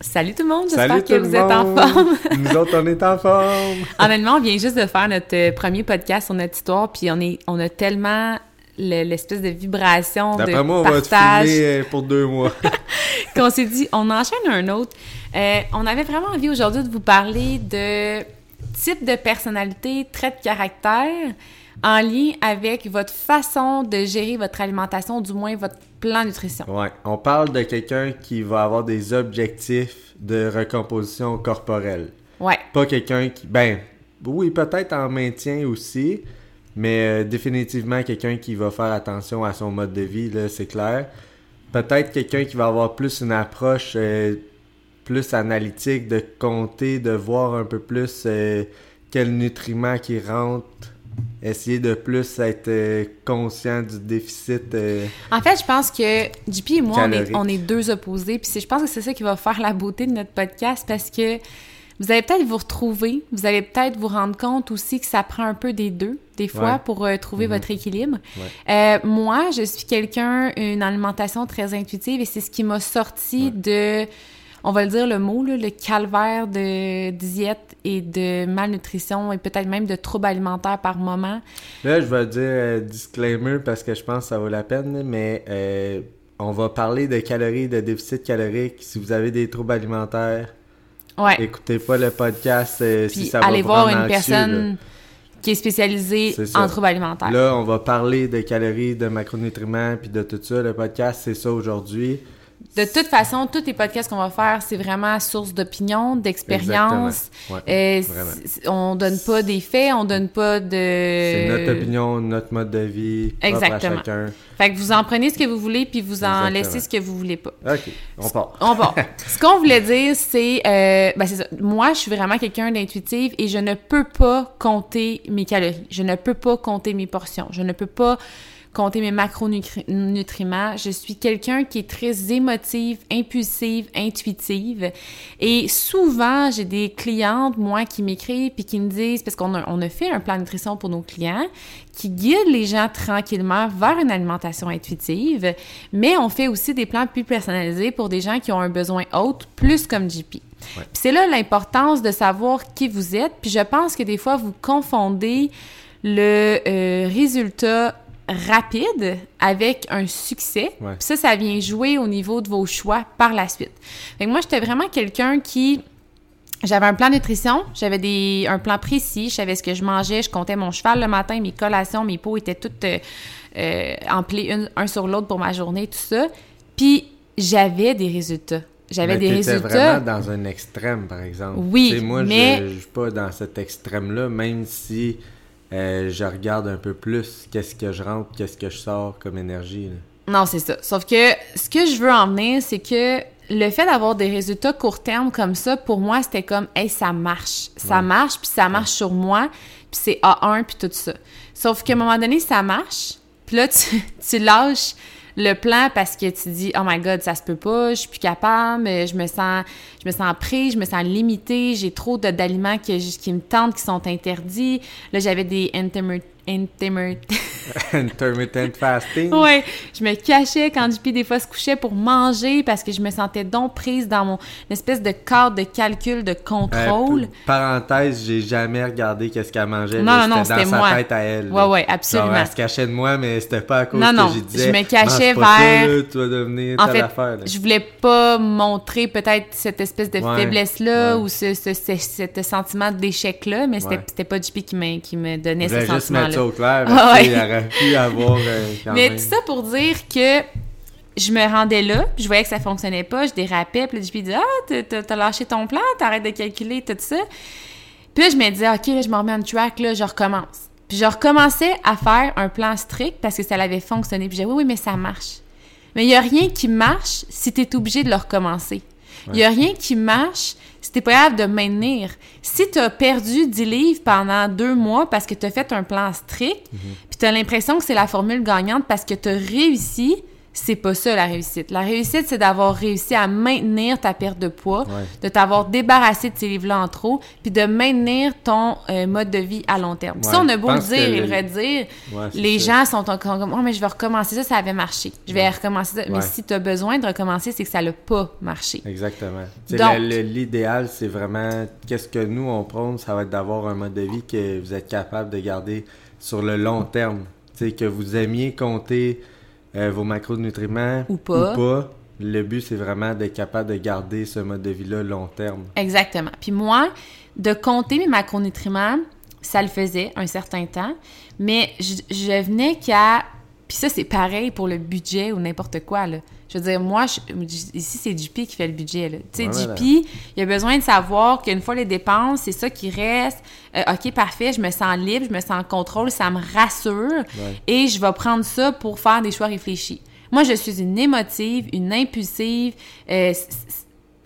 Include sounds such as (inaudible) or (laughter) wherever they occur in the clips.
Salut tout le monde, j'espère que vous êtes en forme. (laughs) Nous autres, on est en forme. (laughs) Honnêtement, on vient juste de faire notre euh, premier podcast sur notre histoire, puis on est, on a tellement le- l'espèce de vibration de moi, on va partage filmer euh, pour deux mois. (laughs) qu'on s'est dit, on enchaîne un autre. Euh, on avait vraiment envie aujourd'hui de vous parler de type de personnalité, traits de caractère en lien avec votre façon de gérer votre alimentation, du moins votre plan nutrition. Ouais, on parle de quelqu'un qui va avoir des objectifs de recomposition corporelle. Ouais. Pas quelqu'un qui. Ben, oui, peut-être en maintien aussi, mais euh, définitivement quelqu'un qui va faire attention à son mode de vie, là, c'est clair. Peut-être quelqu'un qui va avoir plus une approche euh, plus analytique, de compter, de voir un peu plus euh, quels nutriments qui rentrent. Essayer de plus être euh, conscient du déficit. euh, En fait, je pense que JP et moi, on est, on est deux opposés. Puis je pense que c'est ça qui va faire la beauté de notre podcast parce que vous allez peut-être vous retrouver, vous allez peut-être vous rendre compte aussi que ça prend un peu des deux, des fois, Ouais. pour euh, trouver Mhm. votre équilibre. Ouais. Moi, je suis quelqu'un, une alimentation très intuitive et c'est ce qui m'a sorti de, on va le dire le mot, là, le calvaire de diète et de malnutrition et peut-être même de troubles alimentaires par moment. Là, je vais dire euh, disclaimer parce que je pense que ça vaut la peine, mais euh, on va parler de calories, de déficit calorique. Si vous avez des troubles alimentaires, Ouais. écoutez pas le podcast euh, Puis si ça va vous voir une anxieux, personne qui est ça. en troubles alimentaires. Là. Là, on va parler de calories, de macronutriments, puis de tout ça. Le podcast, c'est ça aujourd'hui. De toute façon, tous les podcasts qu'on va faire, c'est vraiment source d'opinion, d'expérience. Euh, Ouais, c- on donne pas des faits, on donne pas de... C'est notre opinion, notre mode de vie, Exactement. à chacun. Fait que vous en prenez ce que vous voulez, puis vous en Exactement. laissez ce que vous voulez pas. OK, on part. On va. (laughs) Ce qu'on voulait dire, c'est, euh, ben c'est ça. Moi, je suis vraiment quelqu'un d'intuitive et je ne peux pas compter mes calories. Je ne peux pas compter mes portions. Je ne peux pas compter mes macronutriments. Je suis quelqu'un qui est très émotive, impulsive, intuitive. Et souvent, j'ai des clientes, moi, qui m'écrivent puis qui me disent, parce qu'on a, on a fait un plan de nutrition pour nos clients, qui guide les gens tranquillement vers une alimentation intuitive, mais on fait aussi des plans plus personnalisés pour des gens qui ont un besoin autre, plus comme JP. Puis c'est là l'importance de savoir qui vous êtes. Puis je pense que des fois, vous confondez le euh, résultat rapide avec un succès. Ouais. Puis ça, ça vient jouer au niveau de vos choix par la suite. Fait que moi, j'étais vraiment quelqu'un qui j'avais un plan nutrition, j'avais des un plan précis, je savais ce que je mangeais, je comptais mon cheval le matin, mes collations, mes pots étaient toutes euh, euh, empilées une- un sur l'autre pour ma journée, tout ça. Puis j'avais des résultats. J'avais des résultats. vraiment dans un extrême, par exemple. Oui, moi, mais- je je suis pas dans cet extrême-là, même si euh, je regarde un peu plus qu'est-ce que je rentre, qu'est-ce que je sors comme énergie. là. Non, c'est ça. Sauf que ce que je veux en venir, c'est que le fait d'avoir des résultats court terme comme ça, pour moi, c'était comme, hey, ça marche. Ça Ouais. marche, puis ça marche sur moi, puis c'est A1, puis tout ça. Sauf qu'à un moment donné, ça marche, puis là, tu, (laughs) tu lâches le plan parce que tu dis, oh my god, ça se peut pas, je suis plus capable, je me sens, je me sens prise, je me sens limitée, j'ai trop d'aliments qui me tentent, qui sont interdits. Là, j'avais des intermittent (laughs) Intermittent fasting. Ouais, je me cachais quand JP des fois se couchait pour manger parce que je me sentais donc prise dans mon espèce de cadre de calcul, de Euh, contrôle. p- parenthèse, j'ai jamais regardé qu'est-ce qu'elle mangeait. Non, là. non, non, C'était dans moi. sa tête à elle. Ouais, là. ouais, absolument. Genre, elle se cachait de moi, mais c'était pas à cause Non, que non, j'ai disais, je me cachais ça, vers- tu vas devenir En fait, affaire. je voulais pas montrer peut-être cette espèce de Ouais, faiblesse-là ouais. ou ce, ce, ce- ce sentiment d'échec-là, mais c'était Ouais. c'était pas JP qui me, qui me donnait Je ce sentiment-là. Ça au clair, Ah parce qu'il ouais. aurait pu (laughs) avoir euh, quand Mais même. tout ça pour dire que je me rendais là, puis je voyais que ça fonctionnait pas, je dérapais, puis là, je me disais « Ah, t'as- lâché ton plan, t'arrêtes de calculer, tout ça. » Puis là, je me disais « OK, là, je me remets en track, là, je recommence. » Puis je recommençais à faire un plan strict parce que ça l'avait fonctionné. Puis je disais « Oui, oui, mais ça marche. » Mais il y a rien qui marche si t'es obligé de le recommencer. Il y a rien qui marche t'es pas capable de maintenir. Si t'as perdu 10 livres pendant deux mois parce que t'as fait un plan strict, Mhm. puis t'as l'impression que c'est la formule gagnante parce que t'as réussi, c'est pas ça la réussite. La réussite, c'est d'avoir réussi à maintenir ta perte de poids, Ouais. de t'avoir débarrassé de ces livres-là en trop, puis de maintenir ton euh, mode de vie à long terme. Ouais, ça, on a beau le dire et le- redire, Ouais, les ça. gens sont encore comme, oh, mais je vais recommencer ça, ça avait marché. Je vais recommencer ça. Mais si tu as besoin de recommencer, c'est que ça l'a pas marché. Exactement. L'idéal, c'est vraiment qu'est-ce que nous, on prône, ça va être d'avoir un mode de vie que vous êtes capable de garder sur le long terme. Tu sais, que vous aimiez compter euh, vos macronutriments Ou pas. Le but, c'est vraiment d'être capable de garder ce mode de vie-là long terme. Exactement. Puis moi, de compter mes macronutriments, ça le faisait un certain temps, mais je, je venais qu'à... Puis ça, c'est pareil pour le budget ou n'importe quoi, là. Je veux dire, moi, je- ici, c'est JP qui fait le budget. Tu sais, voilà. Il a besoin de savoir qu'une fois les dépenses, c'est ça qui reste. Euh, OK, parfait, je me sens libre, je me sens en contrôle, ça me rassure. Et je vais prendre ça pour faire des choix réfléchis. Moi, je suis une émotive, une impulsive. euh,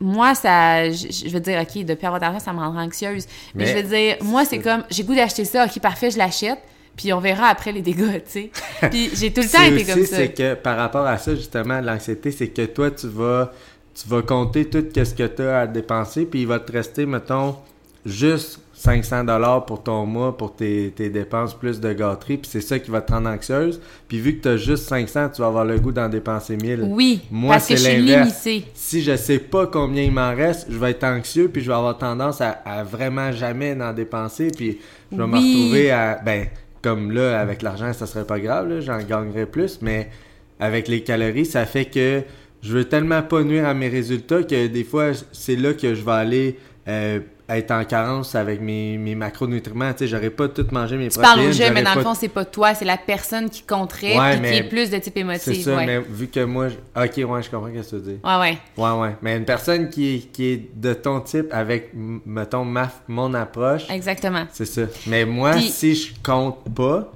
moi, ça, je, je veux dire, OK, depuis avoir d'argent, ça me rendra anxieuse. Mais, Mais je veux dire, moi, c'est comme, j'ai goût d'acheter ça, OK, parfait, je l'achète, puis on verra après les dégâts, tu sais. (laughs) Puis j'ai tout le temps été aussi, comme ça. c'est que par rapport à ça, justement, l'anxiété, c'est que toi, tu vas, tu vas compter tout ce que tu as à dépenser, puis il va te rester, mettons, juste 500 dollars pour ton mois, pour tes, tes dépenses plus de gâterie, puis c'est ça qui va te rendre anxieuse. Puis vu que tu as juste 500, tu vas avoir le goût d'en dépenser 1000. Oui, Moi, parce que je c'est suis limitée. Si je sais pas combien il m'en reste, je vais être anxieux, puis je vais avoir tendance à, à vraiment jamais en dépenser, puis je vais me retrouver à... Ben, comme là, avec l'argent, ça serait pas grave, j'en gagnerais plus, mais avec les calories, ça fait que je veux tellement pas nuire à mes résultats que des fois, c'est là que je vais aller euh, être en carence avec mes, mes macronutriments. Tu sais, j'aurais pas tout mangé mes Tu parles au jeu, mais dans le fond, c'est pas toi, c'est la personne qui compterait, Ouais, puis qui mais est plus de type C'est émotif. ça, ouais. mais vu que moi... je- Ok, ouais, je comprends ce que tu veux dire. ouais, ouais. Ouais, ouais. Mais une personne qui est, qui est de ton type avec, mettons, ma, mon approche, Exactement. c'est ça. Mais moi, Puis- si je compte pas,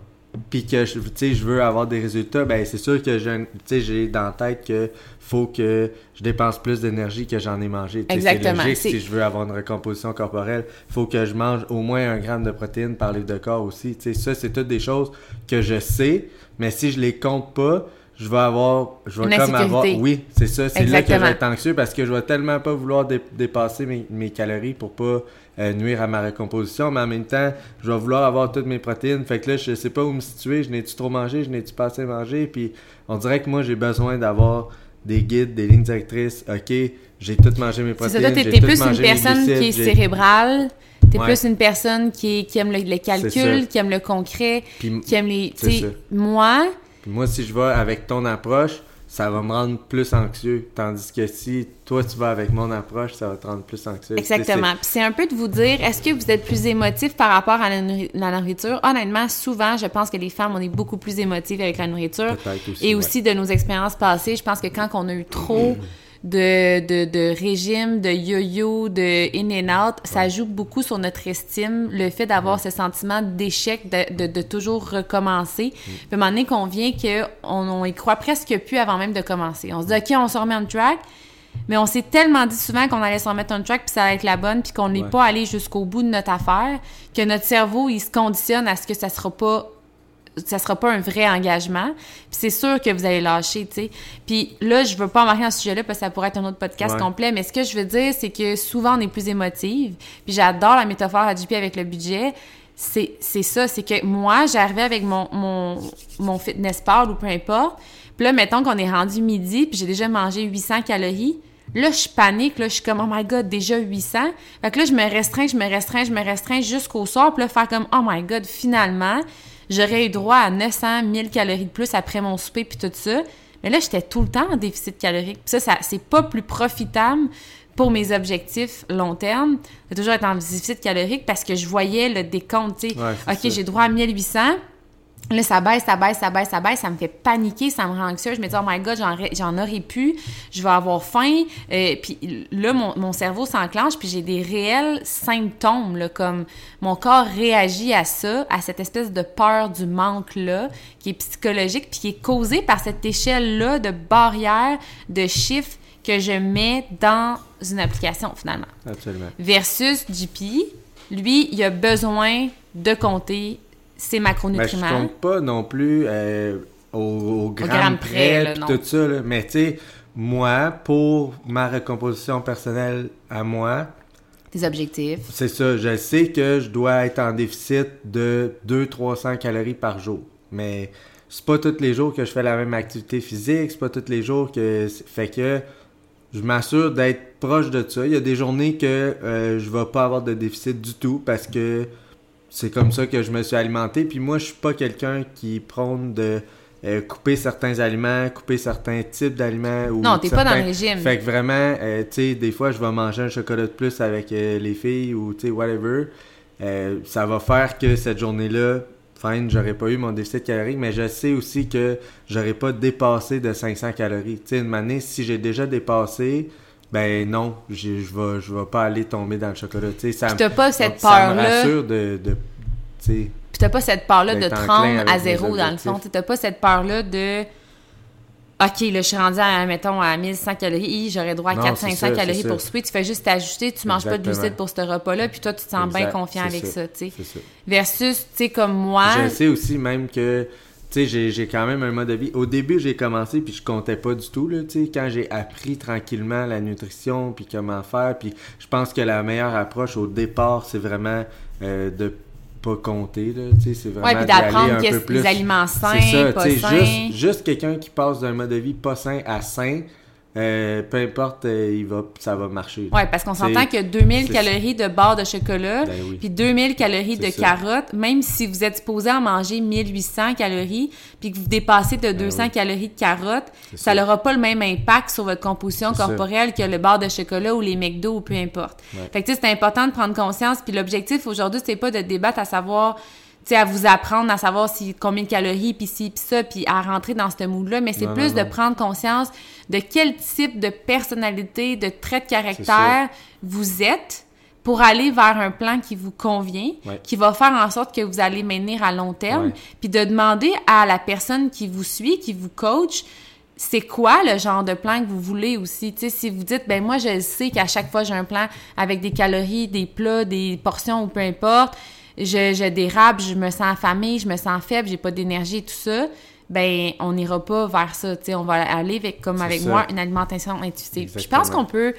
puis que je, tu sais, je veux avoir des résultats, ben c'est sûr que je- tu sais, j'ai dans la tête que faut que je dépense plus d'énergie que j'en ai mangé. Exactement. Logique, si je veux avoir une recomposition corporelle, faut que je mange au moins un gramme de protéines par livre de corps aussi. Tu sais, ça, c'est toutes des choses que je sais, mais si je les compte pas, je vais avoir, je vais Une comme avoir, oui, c'est ça, c'est là que je vais être anxieux parce que je vais tellement pas vouloir dé- dépasser mes, mes calories pour pas euh, nuire à ma recomposition, mais en même temps, je vais vouloir avoir toutes mes protéines. Fait que là, je sais pas où me situer, je n'ai-tu trop mangé, je n'ai-tu pas assez mangé, puis on dirait que moi, j'ai besoin d'avoir des guides, des lignes directrices. Ok, j'ai tout mangé mes C'est protéines. ça, toi, t'es plus une personne qui est cérébrale, t'es Ouais. plus une personne qui, aime le, le calcul, qui aime le concret, Puis, qui aime les... C'est. Moi, puis moi, si je vais avec ton approche, ça va me rendre plus anxieux. Tandis que si toi, tu vas avec mon approche, ça va te rendre plus anxieux. Exactement. Puis c'est un peu de vous dire, est-ce que vous êtes plus émotif par rapport à la, nourri- la nourriture? Honnêtement, souvent, je pense que les femmes, on est beaucoup plus émotives avec la nourriture. Aussi, Et ouais. aussi de nos expériences passées. Je pense que quand on a eu trop (clears throat) de, de, de régimes, de yo-yo, de in and out, ça joue beaucoup sur notre estime, le fait d'avoir ce sentiment d'échec, de, de, de toujours recommencer. Puis à un moment donné qu'on vient qu'on on y croit presque plus avant même de commencer. On se dit, OK, on se remet on track. Mais on s'est tellement dit souvent qu'on allait se remettre on track puis ça allait être la bonne puis qu'on n'est Ouais. pas allé jusqu'au bout de notre affaire, que notre cerveau, il se conditionne à ce que ça sera pas ça sera pas un vrai engagement. Puis c'est sûr que vous allez lâcher, tu sais. Puis là, je veux pas embarquer dans ce sujet-là parce que ça pourrait être un autre podcast Ouais. complet, mais ce que je veux dire, c'est que souvent, on est plus émotive. Puis j'adore la métaphore à JP avec le budget. C'est c'est ça, c'est que moi, j'arrivais avec mon, mon, mon fitness pal ou peu importe. Puis là, mettons qu'on est rendu midi, puis j'ai déjà mangé 800 calories. Là, je panique, là, je suis comme, oh my god, déjà 800. Fait que là, je me restreins, je me restreins, je me restreins jusqu'au soir, puis là, faire comme, oh my god, finalement, j'aurais eu droit à 900, 1000 calories de plus après mon souper, puis tout ça. Mais là, j'étais tout le temps en déficit calorique. Puis ça, ça c'est pas plus profitable pour mes objectifs long terme de toujours être en déficit calorique parce que je voyais le décompte, tu sais. Ouais, c'est OK, j'ai droit à 1800. Là, ça baisse, ça baisse, ça baisse, ça baisse. Ça me fait paniquer, ça me rend anxieuse. Je me dis, oh my God, j'en aurais pu. Je vais avoir faim. Euh, puis là, mon, mon cerveau s'enclenche, puis j'ai des réels symptômes, là, comme mon corps réagit à ça, à cette espèce de peur du manque-là, qui est psychologique, puis qui est causée par cette échelle-là de barrières, de chiffres que je mets dans une application, finalement. Absolument. Versus JP, lui, il a besoin de compter ses Ben, je macronutriments. compte pas non plus euh, au, au gramme, gramme près, là, tout ça. là. Mais tu sais, moi, pour ma recomposition personnelle à moi, Tes objectifs. c'est ça. Je sais que je dois être en déficit de 200-300 calories par jour. Mais c'est pas tous les jours que je fais la même activité physique. C'est pas tous les jours que... Fait que je m'assure d'être proche de ça. Il y a des journées que euh, je vais pas avoir de déficit du tout parce que c'est comme ça que je me suis alimenté. Puis moi, je suis pas quelqu'un qui prône de euh, couper certains aliments, couper certains types d'aliments. ou Non, t'es pas dans le régime. Fait que vraiment, euh, tu sais, des fois, je vais manger un chocolat de plus avec euh, les filles ou, tu sais, whatever. Ça va faire que cette journée-là, fine, j'aurais pas eu mon déficit calorique, mais je sais aussi que j'aurais pas dépassé de 500 calories. Tu sais, une année, si j'ai déjà dépassé, ben non, je vais, je vais pas aller tomber dans le chocolat. Tu sais, ça, pas cette ça me peur-là. rassure de, de tu Puis t'as pas cette peur-là de te rendre à zéro, dans le fond. T'as pas cette peur-là de... OK, là, je suis rendu à, mettons, à 1100 calories. J'aurais droit à Non, 400-500 c'est ça, calories pour souper. Tu fais juste t'ajuster. Tu manges pas de glucides pour ce repas-là. Puis toi, tu te sens bien confiant avec ça, tu sais. Ça. Versus, tu sais, comme moi... Je sais aussi même que, tu sais, j'ai- quand même un mode de vie. Au début, j'ai commencé, puis je comptais pas du tout, là, tu sais, quand j'ai appris tranquillement la nutrition, puis comment faire, puis je pense que la meilleure approche au départ, c'est vraiment euh, de pas compter, là, tu sais, c'est vraiment Ouais, d'apprendre qu'est-ce les aliments sains, C'est ça, tu sais, juste, juste quelqu'un qui passe d'un mode de vie pas sain à sain, euh, peu importe, euh, il va, ça va marcher. Ouais, parce qu'on s'entend que 2000 c'est- calories de barre de chocolat, Ben oui. puis 2000 calories de ça. carottes, même si vous êtes supposé en manger 1800 calories, puis que vous dépassez de 200 Ben oui. calories de carottes, ça n'aura pas le même impact sur votre composition ça. corporelle que le bar de chocolat ou les McDo ou peu importe. Ouais. Fait que tu sais, c'est important de prendre conscience, puis l'objectif aujourd'hui, c'est pas de débattre à savoir sais, à vous apprendre à savoir si combien de calories puis ci puis ça puis à rentrer dans ce mood là mais c'est plus non, de prendre conscience de quel type de personnalité de traits de caractère vous êtes pour aller vers un plan qui vous convient, Ouais. qui va faire en sorte que vous allez maintenir à long terme, puis de demander à la personne qui vous suit, qui vous coach, c'est quoi le genre de plan que vous voulez aussi? Tu sais, si vous dites, ben moi, je sais qu'à chaque fois, j'ai un plan avec des calories, des plats, des portions ou peu importe, je, je dérape, je me sens affamée, je me sens faible, j'ai pas d'énergie et tout ça, ben on n'ira pas vers ça. Tu sais, on va aller avec, comme avec ça. moi, une alimentation intuitive. Puis Je pense qu'on peut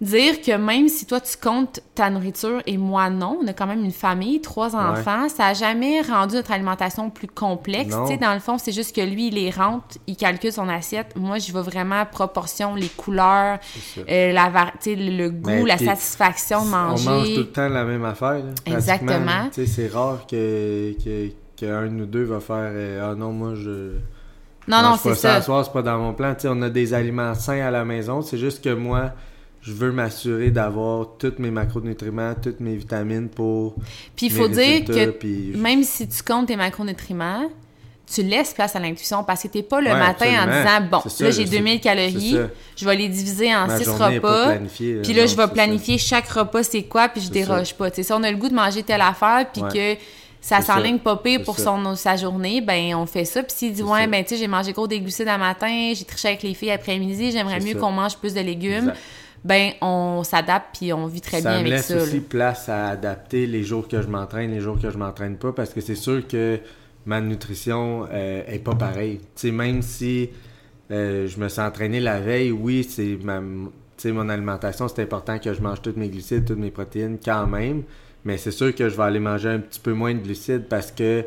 dire que même si toi tu comptes ta nourriture et moi non, on a quand même une famille, trois enfants, ça a jamais rendu notre alimentation plus complexe. Tu sais, dans le fond, c'est juste que lui, il les rentre, il calcule son assiette. Moi, je vais vraiment proportion, les couleurs, ça. euh, la le goût, Mais la satisfaction de manger. On mange tout le temps la même affaire. Là. Exactement. Tu sais, c'est rare que, que, qu'un ou deux va faire euh, Ah non, moi je. non, non, c'est ça. à soir, c'est pas dans mon plan. Tu sais, on a des aliments sains à la maison. C'est juste que moi, je veux m'assurer d'avoir tous mes macronutriments, toutes mes vitamines pour. Puis il faut dire que puis- même si tu comptes tes macronutriments, tu laisses place à l'intuition parce que t'es pas le Ouais, matin en disant bon, ça, là j'ai je 2000 sais. calories, je vais les diviser en Ma 6 journée est pas repas. Puis non, là, je vais ça. planifier chaque repas c'est quoi, puis je déroge pas. Tu sais, si on a le goût de manger telle affaire, puis Ouais. que ça s'enligne pas pire pour son, sa journée, ben on fait ça. Puis s'il dit ouais, ben tu sais, j'ai mangé gros des glucides à matin, j'ai triché avec les filles après-midi, j'aimerais mieux qu'on mange plus de légumes. Exact. Ben on s'adapte puis on vit très ça bien me avec laisse ça. là. aussi place à adapter les jours que je m'entraîne, les jours que je m'entraîne pas, parce que c'est sûr que ma nutrition euh, est pas pareille. Tu sais, même si euh, je me suis entraîné la veille, oui, c'est ma, mon alimentation, c'est important que je mange toutes mes glucides, toutes mes protéines quand même, mais c'est sûr que je vais aller manger un petit peu moins de glucides parce que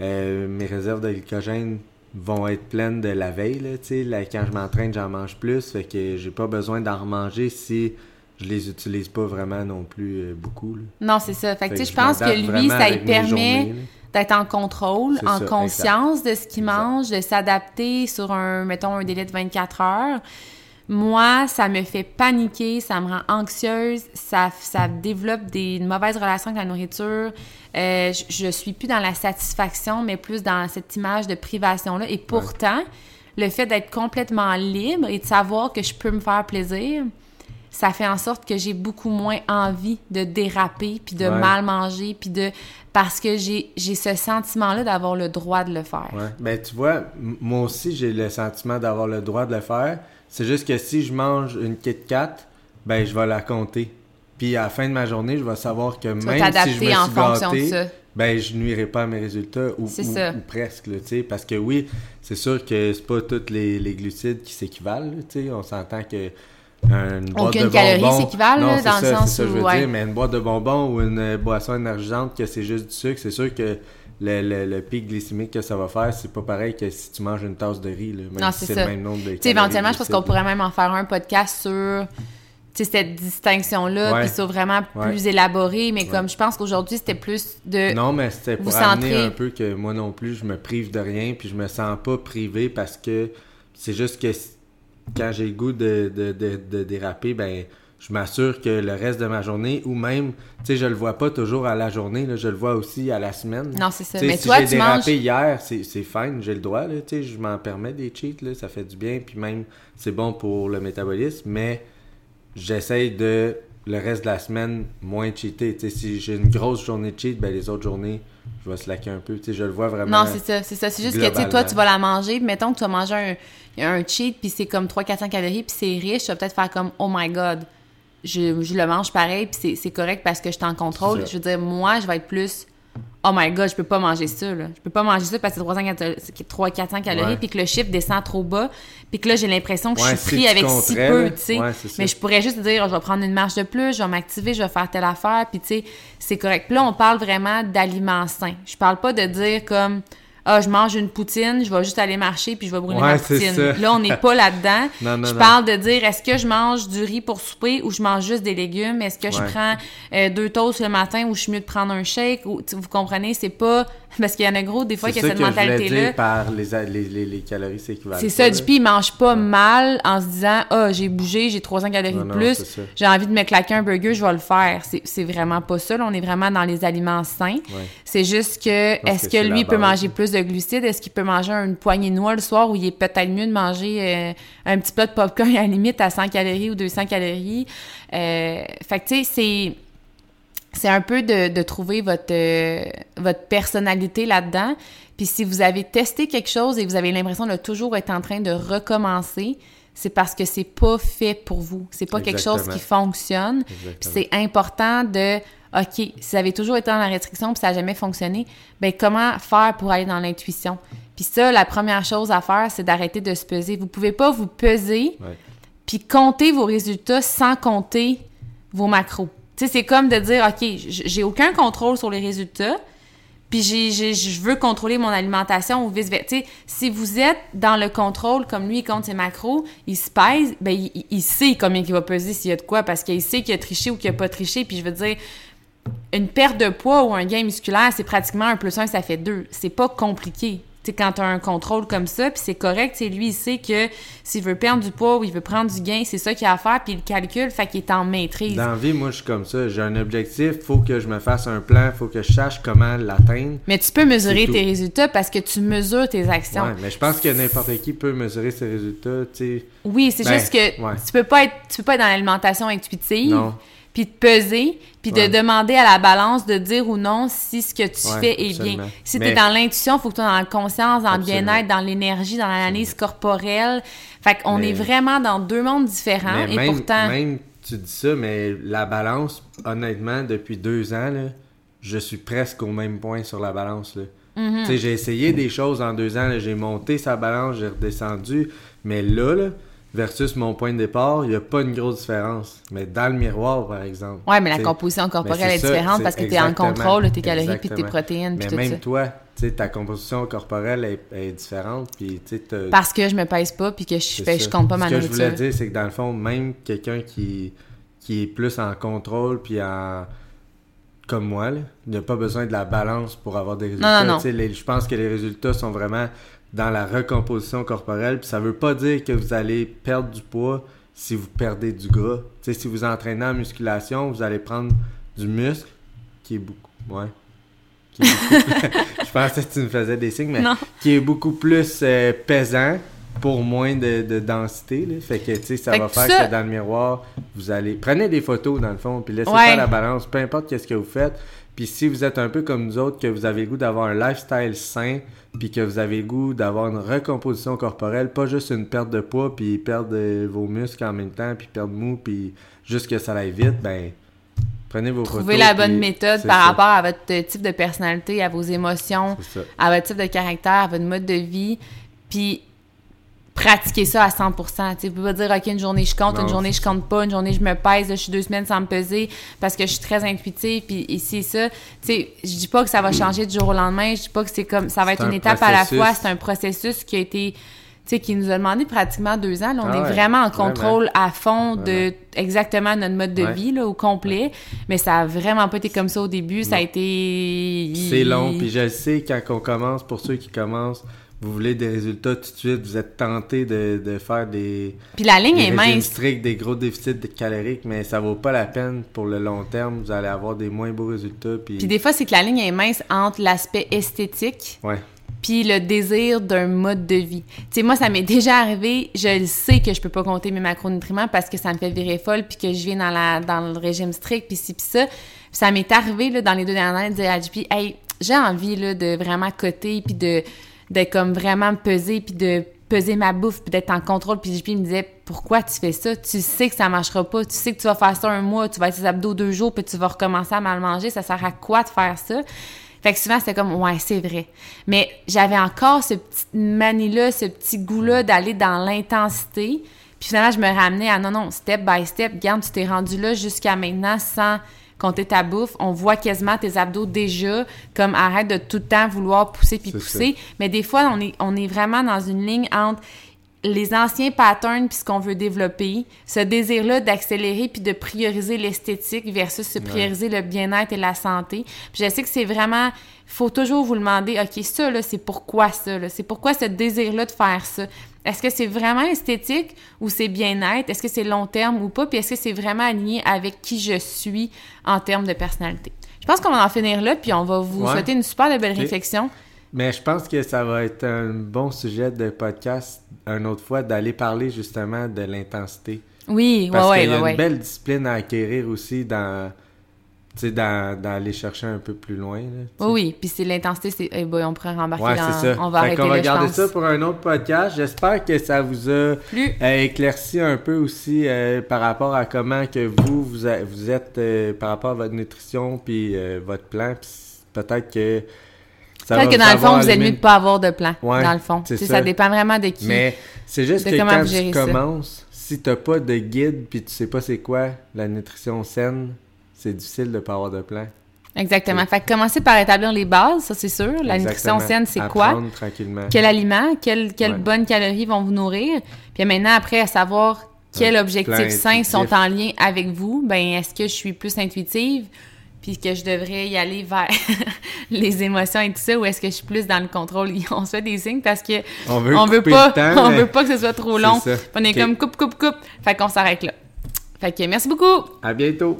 euh, mes réserves de glycogène vont être pleines de la veille. Là, quand je m'entraîne, j'en mange plus. Fait que j'ai pas besoin d'en remanger si je les utilise pas vraiment non plus euh, beaucoup. là. Non, c'est ça. Fait que je pense que lui, ça lui permet d'être en contrôle, en ça, conscience de ce qu'il mange, de s'adapter sur un, mettons, un délai de 24 heures. Moi, ça me fait paniquer, ça me rend anxieuse, ça, ça développe des une mauvaise relation avec la nourriture. Euh, je, je suis plus dans la satisfaction, mais plus dans cette image de privation-là. Et pourtant, le fait d'être complètement libre et de savoir que je peux me faire plaisir, ça fait en sorte que j'ai beaucoup moins envie de déraper puis de Ouais. mal manger puis de parce que j'ai ce sentiment là d'avoir le droit de le faire. Ouais. Ben, tu vois, moi aussi, j'ai le sentiment d'avoir le droit de le faire, C'est juste que si je mange une Kit Kat, ben je vais la compter. Puis à la fin de ma journée, je vais savoir que Tu même si je me suis en gâté, ça. ben je nuirai pas à mes résultats ou, presque tu sais parce que oui c'est sûr que c'est pas tous les, les glucides qui s'équivalent tu sais on s'entend que une boîte Aucune de calorie bonbons s'équivale, non là, c'est dans le sens je où, veux ouais. dire mais une boîte de bonbons ou une boisson énergisante que c'est juste du sucre c'est sûr que le, le, le pic glycémique que ça va faire c'est pas pareil que si tu manges une tasse de riz là, même Non, si c'est le même nombre de éventuellement, je pense qu'on pourrait même en faire un podcast sur cette distinction-là, Ouais. puis sur vraiment Ouais. plus élaboré, mais comme je pense qu'aujourd'hui, c'était plus de... Non, mais c'était pour amener centrer. un peu que moi non plus, je me prive de rien, puis je me sens pas privé parce que c'est juste que quand j'ai le goût de, de, de, de déraper, ben je m'assure que le reste de ma journée, ou même, tu sais, je le vois pas toujours à la journée, là, je le vois aussi à la semaine. Non, c'est ça. Tu sais, Mais si toi, j'ai tu dérapé manges... hier, c'est c'est fine, j'ai le droit, là, tu sais, je m'en permets des cheats, là, ça fait du bien, puis même, c'est bon pour le métabolisme, mais j'essaye de, le reste de la semaine, moins cheater, tu sais, si j'ai une grosse journée de cheat, ben les autres journées, je vais slacker un peu, tu sais, je le vois vraiment. Non, c'est ça, c'est ça. C'est juste que, tu sais, toi, tu vas la manger, mettons que tu vas manger un, un cheat, puis c'est comme 300-400 calories, puis c'est riche, tu vas peut-être faire comme « Oh my God! » Je, je le mange pareil, puis c'est- correct parce que je suis en contrôle. Je veux dire, moi, je vais être plus « Oh my God, je peux pas manger ça, là. Je peux pas manger ça parce que c'est 300-400 calories, puis que le chiffre descend trop bas, puis que là, j'ai l'impression que Ouais, je suis pris avec si peu, tu sais. Ouais. Mais je pourrais juste dire, je vais prendre une marche de plus, je vais m'activer, je vais faire telle affaire, puis tu sais, c'est correct. Puis là, on parle vraiment d'aliments sains. Je parle pas de dire comme, ah, je mange une poutine, je vais juste aller marcher, puis je vais brûler Ouais, ma poutine. ça. Là, on n'est pas là-dedans. (laughs) Non, non, je non. parle de dire, est-ce que je mange du riz pour souper ou je mange juste des légumes? Est-ce que je prends euh, deux toasts le matin ou je suis mieux de prendre un shake? Ou, vous comprenez, c'est pas... Parce qu'il y en a gros, des fois, C'est ça a cette mentalité-là. par les, les, les, les calories. C'est pas, ça, là. JP, il mange pas mal en se disant Ah, j'ai bougé, j'ai 300 calories Non, de plus, c'est ça. j'ai envie de me claquer un burger, je vais le faire. C'est c'est vraiment pas ça. là. on est vraiment dans les aliments sains. Ouais. C'est juste que, est-ce que que, c'est lui peut base. manger plus de glucides? Est-ce qu'il peut manger une poignée de noix le soir où il est peut-être mieux de manger euh, un petit plat de popcorn (laughs) à la limite à 100 calories ou 200 calories? Euh, fait que, tu sais, c'est c'est un peu de, de trouver votre, euh, votre personnalité là-dedans. Puis si vous avez testé quelque chose et vous avez l'impression de toujours être en train de recommencer, c'est parce que c'est pas fait pour vous. C'est pas quelque chose qui fonctionne. C'est important de OK, si vous avez toujours été dans la restriction puis ça n'a jamais fonctionné, ben comment faire pour aller dans l'intuition? Puis ça, la première chose à faire, c'est d'arrêter de se peser. Vous pouvez pas vous peser puis compter vos résultats sans compter vos macros. C'est comme de dire, OK, j'ai aucun contrôle sur les résultats, puis je veux contrôler mon alimentation ou vice-versa. Si vous êtes dans le contrôle, comme lui, il compte ses macros, il se pèse, ben, il, il- il sait combien il va peser s'il y a de quoi, parce qu'il sait qu'il a triché ou qu'il a pas triché, puis je veux dire, une perte de poids ou un gain musculaire, c'est pratiquement un plus un, ça fait deux. C'est pas compliqué. Sais, quand tu as un contrôle comme ça, puis c'est correct, c'est lui, il sait que s'il veut perdre du poids ou il veut prendre du gain, c'est ça qu'il a à faire, puis il calcule, fait qu'il est en maîtrise. Dans la vie, moi, je suis comme ça. J'ai un objectif, faut que je me fasse un plan, faut que je sache comment l'atteindre. Mais tu peux mesurer C'est tes résultats parce que tu mesures tes actions. Ouais, mais je pense que n'importe qui peut mesurer ses résultats, tu sais. Oui, c'est Ben, juste que ouais. tu peux pas être tu peux pas être dans l'alimentation intuitive. Non. Puis de peser, puis Ouais. de demander à la balance de dire ou non si ce que tu Ouais, fais est absolument. bien. Si tu es dans l'intuition, il faut que tu sois dans la conscience, dans le bien-être, dans l'énergie, dans l'analyse corporelle. Fait qu'on Mais- est vraiment dans deux mondes différents Mais et même, pourtant même, tu dis ça, mais la balance, honnêtement, depuis deux ans, là, je suis presque au même point sur la balance. là. Sais, J'ai essayé des choses en deux ans, j'ai monté sa balance, j'ai redescendu, mais là, là, versus mon point de départ, il n'y a pas une grosse différence. Mais dans le miroir, par exemple. Ouais, mais la composition corporelle est ça, différente parce que tu es en contrôle de tes calories puis tes protéines puis Mais tout même ça. toi, ta composition corporelle est, est différente, puis Parce que je me pèse pas puis que je, fais, je compte pas ma Ce que je nourriture. voulais dire, c'est que dans le fond, même quelqu'un qui, qui est plus en contrôle, puis en. comme moi, là, il n'a pas besoin de la balance pour avoir des résultats. non, non. Les- je pense que les résultats sont vraiment dans la recomposition corporelle, puis ça veut pas dire que vous allez perdre du poids si vous perdez du gras. Si vous entraînez en musculation, vous allez prendre du muscle, qui est beaucoup. Ouais. Qui est beaucoup- (laughs) (laughs) je pensais que tu me faisais des signes, mais Non. qui est beaucoup plus euh, pesant pour moins de, de densité. Là. Fait que, tu sais, ça Fait va faire ça- que dans le miroir, vous allez... Prenez des photos, dans le fond, puis laissez Ouais. faire la balance, peu importe qu'est-ce que vous faites. Puis si vous êtes un peu comme nous autres, que vous avez le goût d'avoir un lifestyle sain, puis que vous avez le goût d'avoir une recomposition corporelle, pas juste une perte de poids, puis perdre euh, vos muscles en même temps, puis perdre mou, puis juste que ça aille vite, ben... Prenez vos Trouvez photos. la bonne puis méthode par ça. rapport à votre type de personnalité, à vos émotions, à votre type de caractère, à votre mode de vie, puis pratiquer ça à 100%. Tu pouvez pas dire, OK, une journée je compte, Non, une journée je compte pas, une journée je me pèse, là, je suis deux semaines sans me peser parce que je suis très intuitive, puis ici ça. Tu sais, je dis pas que ça va changer du jour au lendemain, je dis pas que c'est comme, ça va être une un étape à la fois, c'est un processus qui a été... Tu sais, qui nous a demandé pratiquement deux ans. Là, on Ah est ouais, vraiment en vraiment. contrôle à fond de exactement notre mode de Ouais. vie là, au complet. Mais ça a vraiment pas été comme ça au début. Ça a été... C'est long, puis je le sais, quand on commence, pour ceux qui commencent, vous voulez des résultats tout de suite, vous êtes tenté de, de faire des, Puis la ligne des est mince. stricts, des gros déficits caloriques, mais ça vaut pas la peine pour le long terme. Vous allez avoir des moins beaux résultats. Puis, Puis des fois, c'est que la ligne est mince entre l'aspect esthétique ouais, puis le désir d'un mode de vie. Tu sais, moi, ça m'est déjà arrivé, je le sais que je peux pas compter mes macronutriments parce que ça me fait virer folle puis que je viens dans, la, dans le régime strict puis ci puis ça. Puis ça m'est arrivé, là, dans les deux dernières années, de dire à JP, hey, j'ai envie, là, de vraiment coter puis de, de comme vraiment me peser puis de peser ma bouffe puis d'être en contrôle puis JP me disait pourquoi tu fais ça? Tu sais que ça marchera pas. Tu sais que tu vas faire ça un mois tu vas être tes abdos deux jours puis tu vas recommencer à mal manger. Ça sert à quoi de faire ça? Fait que souvent, c'était comme, ouais, c'est vrai. Mais j'avais encore ce petit manie-là, ce petit goût-là d'aller dans l'intensité. Puis finalement, je me ramenais à, non, non, step by step, regarde, tu t'es rendu là jusqu'à maintenant sans compter ta bouffe. On voit quasiment tes abdos déjà, comme arrête de tout le temps vouloir pousser puis pousser. Mais des fois, on est, on est vraiment dans une ligne entre les anciens patterns puis ce qu'on veut développer, ce désir-là d'accélérer puis de prioriser l'esthétique versus se prioriser le bien-être et la santé. Puis je sais que c'est vraiment, faut toujours vous demander, ok, ça là, c'est pourquoi ça là, c'est pourquoi ce désir-là de faire ça? Est-ce que c'est vraiment esthétique ou c'est bien-être? Est-ce que c'est long terme ou pas? Puis est-ce que c'est vraiment aligné avec qui je suis en termes de personnalité? Je pense qu'on va en finir là, puis on va vous Ouais. souhaiter une super de belle réflexion. Mais je pense que ça va être un bon sujet de podcast une autre fois d'aller parler justement de l'intensité. Oui, Parce ouais, qu'il y a ouais, une belle discipline à acquérir aussi dans, tu sais, dans, dans aller chercher un peu plus loin. là, sais. Oui, oui, puis c'est l'intensité, c'est. Eh boy, on pourrait rembarquer Ouais, dans. ça. On va Fait arrêter qu'on va garder ça pour un autre podcast. J'espère que ça vous a Plus. euh, éclairci un peu aussi euh, par rapport à comment que vous vous, a- vous êtes euh, par rapport à votre nutrition puis euh, votre plan. Puis peut-être que Peut-être que dans le fond, vous êtes mieux de pas avoir de plan. Ouais, dans le fond. Tu ça. ça dépend vraiment de qui. Mais c'est juste que quand tu ça. commences, si t'as pas de guide puis tu sais pas c'est quoi la nutrition saine, c'est difficile de pas avoir de plan. Exactement. Fait que commencer par établir les bases, ça c'est sûr. La nutrition saine, c'est quoi? Tranquillement. Quel aliment? Quelles Ouais. bonnes calories vont vous nourrir? Puis maintenant, après, à savoir quels objectifs sains sont en lien avec vous. Ben, est-ce que je suis plus intuitive? Puis que je devrais y aller vers (laughs) les émotions et tout ça, ou est-ce que je suis plus dans le contrôle? (laughs) On se fait des signes parce que On veut on veut couper pas, temps, (laughs) on veut pas que ce soit trop long. On est comme coupe, coupe, coupe. Fait qu'on s'arrête là. Fait que merci beaucoup. À bientôt.